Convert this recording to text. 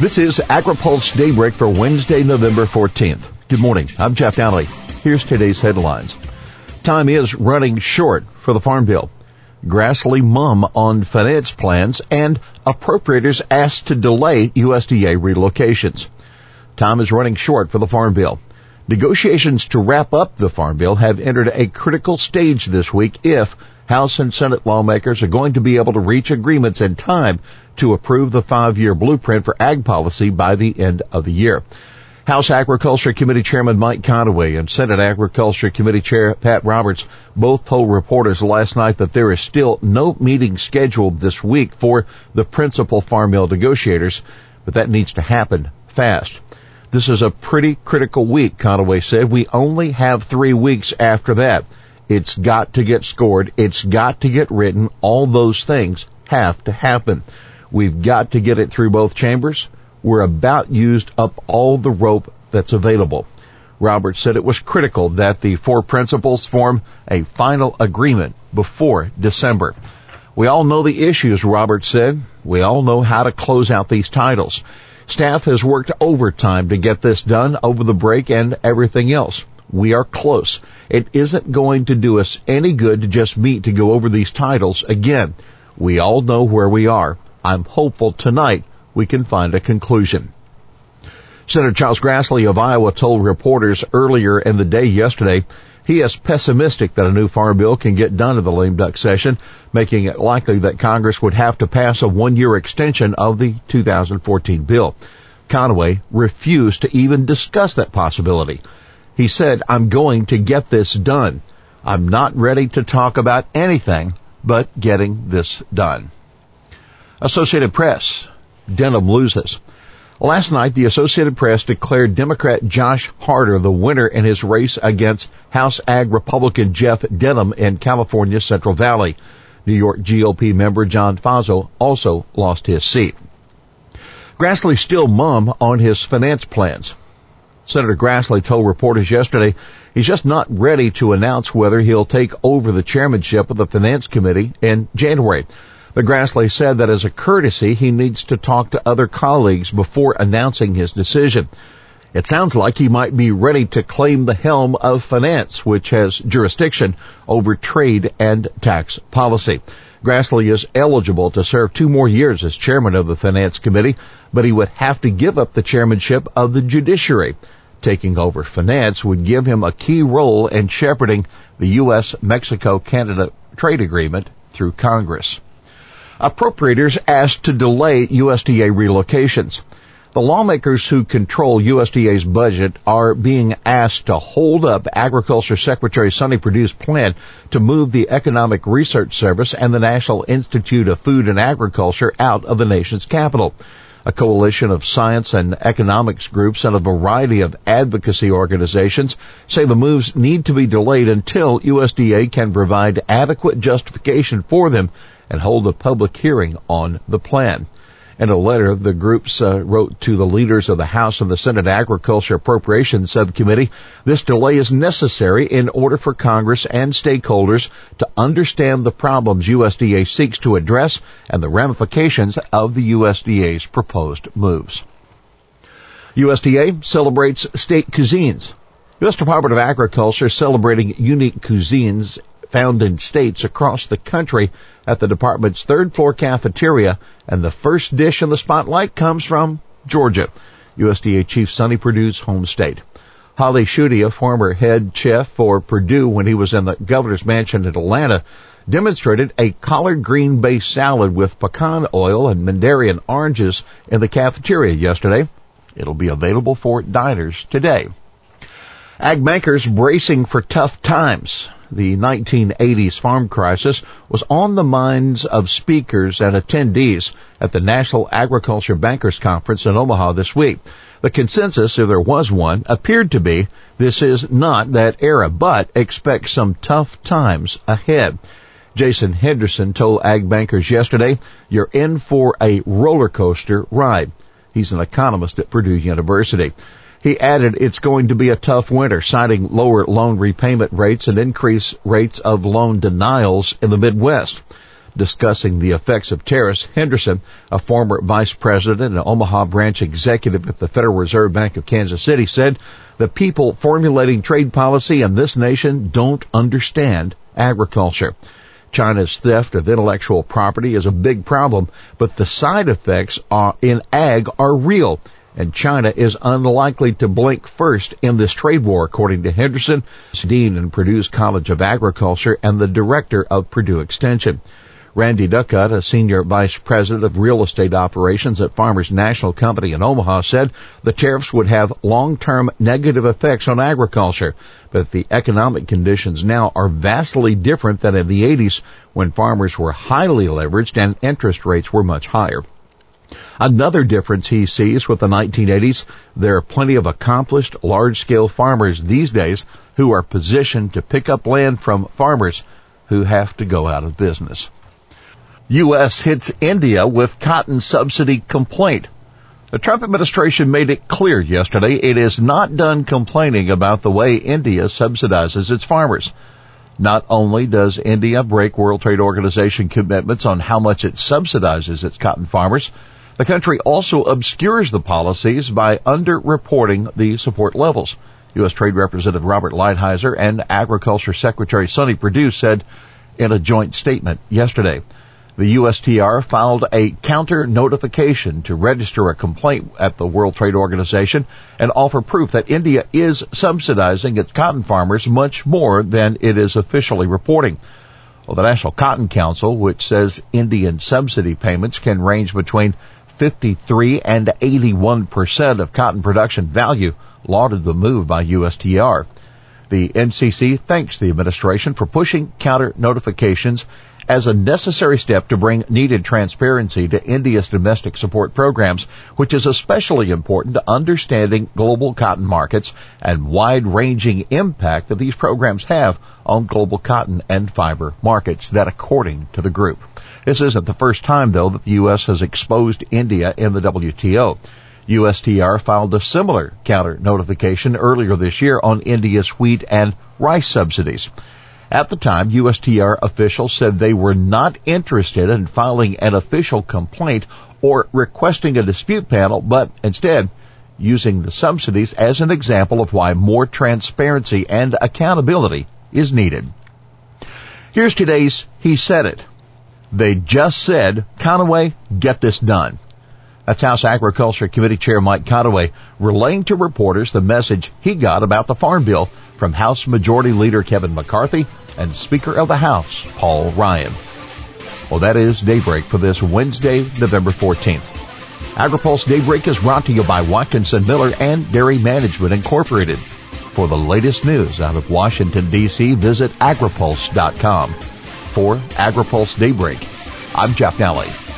This is AgriPulse Daybreak for Wednesday, November 14th. Good morning. I'm Jeff Nalley. Here's today's headlines. Time is running short for the Farm Bill. Grassley mum on finance plans and appropriators asked to delay USDA relocations. Time is running short for the Farm Bill. Negotiations to wrap up the Farm Bill have entered a critical stage this week if House and Senate lawmakers are going to be able to reach agreements in time to approve the five-year blueprint for ag policy by the end of the year. House Agriculture Committee Chairman Mike Conaway and Senate Agriculture Committee Chair Pat Roberts both told reporters last night that there is still no meeting scheduled this week for the principal farm bill negotiators, but that needs to happen fast. This is a pretty critical week, Conaway said. We only have three weeks after that. It's got to get scored. It's got to get written. All those things have to happen. We've got to get it through both chambers. We're about used up all the rope that's available. Roberts said it was critical that the four principals form a final agreement before December. We all know the issues, Roberts said. We all know how to close out these titles. Staff has worked overtime to get this done over the break and everything else. We are close. It isn't going to do us any good to just meet to go over these titles again. We all know where we are. I'm hopeful tonight we can find a conclusion. Senator Charles Grassley of Iowa told reporters earlier in the day yesterday he is pessimistic that a new farm bill can get done in the lame duck session, making it likely that Congress would have to pass a one-year extension of the 2014 bill. Conaway refused to even discuss that possibility. He said, I'm going to get this done. I'm not ready to talk about anything but getting this done. Associated Press. Denham loses. Last night, the Associated Press declared Democrat Josh Harder the winner in his race against House Ag Republican Jeff Denham in California's Central Valley. New York GOP member John Faso also lost his seat. Grassley still mum on his finance plans. Senator Grassley told reporters yesterday he's just not ready to announce whether he'll take over the chairmanship of the Finance Committee in January. But Grassley said that as a courtesy, he needs to talk to other colleagues before announcing his decision. It sounds like he might be ready to claim the helm of finance, which has jurisdiction over trade and tax policy. Grassley is eligible to serve two more years as chairman of the Finance Committee, but he would have to give up the chairmanship of the Judiciary. Taking over finance would give him a key role in shepherding the U.S. Mexico-Canada trade agreement through Congress. Appropriators asked to delay USDA relocations. The lawmakers who control USDA's budget are being asked to hold up Agriculture Secretary Sonny Perdue's plan to move the Economic Research Service and the National Institute of Food and Agriculture out of the nation's capital. A coalition of science and economics groups and a variety of advocacy organizations say the moves need to be delayed until USDA can provide adequate justification for them and hold a public hearing on the plan. In a letter, the groups uh, wrote to the leaders of the House and the Senate Agriculture Appropriations Subcommittee, this delay is necessary in order for Congress and stakeholders to understand the problems USDA seeks to address and the ramifications of the USDA's proposed moves. USDA celebrates state cuisines. U.S. Department of Agriculture celebrating unique cuisines found in states across the country at the department's third floor cafeteria, and the first dish in the spotlight comes from Georgia, USDA Chief Sonny Perdue's home state. Holly Schutte, a former head chef for Perdue when he was in the governor's mansion in Atlanta, demonstrated a collard green based salad with pecan oil and mandarin oranges in the cafeteria yesterday. It'll be available for diners today. Ag bankers bracing for tough times the 1980s farm crisis was on the minds of speakers and attendees at the National Agriculture Bankers Conference in Omaha this week. The consensus, if there was one, appeared to be this is not that era, but expect some tough times ahead. Jason Henderson told ag bankers yesterday, you're in for a roller coaster ride. He's an economist at Purdue University. He added it's going to be a tough winter, citing lower loan repayment rates and increased rates of loan denials in the Midwest. Discussing the effects of tariffs, Henderson, a former vice president and Omaha branch executive at the Federal Reserve Bank of Kansas City, said the people formulating trade policy in this nation don't understand agriculture. China's theft of intellectual property is a big problem, but the side effects in ag are real, and China is unlikely to blink first in this trade war, according to Henderson, dean in Purdue's College of Agriculture and the director of Purdue Extension. Randy Dickhut, a senior vice president of real estate operations at Farmers National Company in Omaha, said the tariffs would have long-term negative effects on agriculture, but the economic conditions now are vastly different than in the 80s when farmers were highly leveraged and interest rates were much higher. Another difference he sees with the 1980s, there are plenty of accomplished large-scale farmers these days who are positioned to pick up land from farmers who have to go out of business. U.S. hits India with cotton subsidy complaint. The Trump administration made it clear yesterday it is not done complaining about the way India subsidizes its farmers. Not only does India break World Trade Organization commitments on how much it subsidizes its cotton farmers, the country also obscures the policies by underreporting the support levels. U.S. Trade Representative Robert Lighthizer and Agriculture Secretary Sonny Perdue said in a joint statement yesterday. The USTR filed a counter notification to register a complaint at the World Trade Organization and offer proof that India is subsidizing its cotton farmers much more than it is officially reporting. Well, the National Cotton Council, which says Indian subsidy payments can range between 53 and 81 percent of cotton production value, lauded the move by USTR. The NCC thanks the administration for pushing counter notifications as a necessary step to bring needed transparency to India's domestic support programs, which is especially important to understanding global cotton markets and wide-ranging impact that these programs have on global cotton and fiber markets, that according to the group. This isn't the first time, though, that the U.S. has exposed India in the WTO. USTR filed a similar counter notification earlier this year on India's wheat and rice subsidies. At the time, USTR officials said they were not interested in filing an official complaint or requesting a dispute panel, but instead using the subsidies as an example of why more transparency and accountability is needed. Here's today's He Said It. They just said, Conaway, get this done. That's House Agriculture Committee Chair Mike Conaway relaying to reporters the message he got about the Farm Bill from House Majority Leader Kevin McCarthy and Speaker of the House Paul Ryan. Well, that is Daybreak for this Wednesday, November 14th. AgriPulse Daybreak is brought to you by Watkinson Miller and Dairy Management Incorporated. For the latest news out of Washington, D.C., visit agripulse.com. For AgriPulse Daybreak, I'm Jeff Nalley.